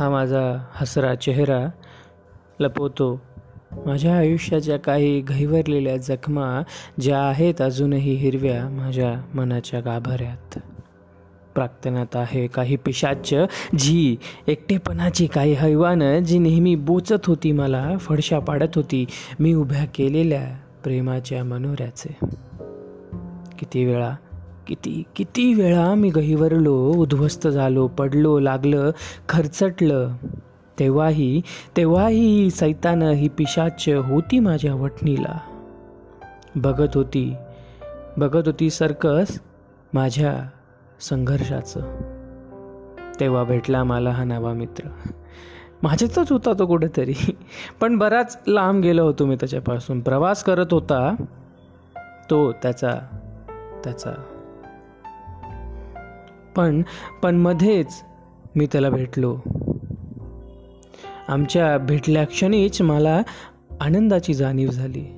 हा माझा हसरा चेहरा लपवतो. माझ्या आयुष्याच्या काही घैवरलेल्या जखमा ज्या आहेत अजूनही हिरव्या माझ्या मनाच्या गाभाऱ्यात. प्राक्तनात आहे काही पिशाच जी एकटेपणाची काही हैवानं जी नेहमी बोचत होती मला फडशा पाडत होती मी उभ्या केलेल्या प्रेमाच्या मनोऱ्याचे. किती वेळा किती किती वेळा मी गहिवरलो उद्ध्वस्त झालो पडलो लागलं खरचटलं. तेव्हाही तेव्हाही सैतानं ही पिशाच होती माझ्या वठणीला. बघत होती बघत होती सर्कस माझ्या संघर्षाचं. तेव्हा भेटला मला हा नवा मित्र. माझ्यातच होता तो कुठेतरी. पण बराच लांब गेलो होतो मी त्याच्यापासून. प्रवास करत होता तो त्याचा त्याचा पण पण मध्येच मी त्याला भेटलो. आमच्या भेटल्या क्षणीच मला आनंदाची जाणीव झाली.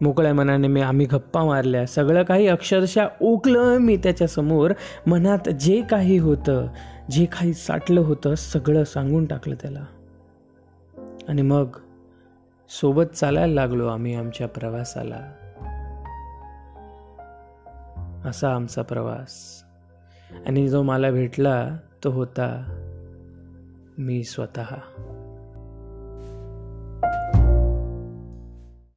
मोकळ्या मनाने मी आम्ही गप्पा मारल्या. सगळं काही अक्षरशः ओकलं मी त्याच्यासमोर मनात जे काही होतं जे काही साठलं होतं सगळं सांगून टाकलं त्याला. आणि मग सोबत चालायला लागलो आम्ही आमच्या प्रवासाला. असा आमचा प्रवास. आणि जो मला भेटला तो होता मी स्वतः.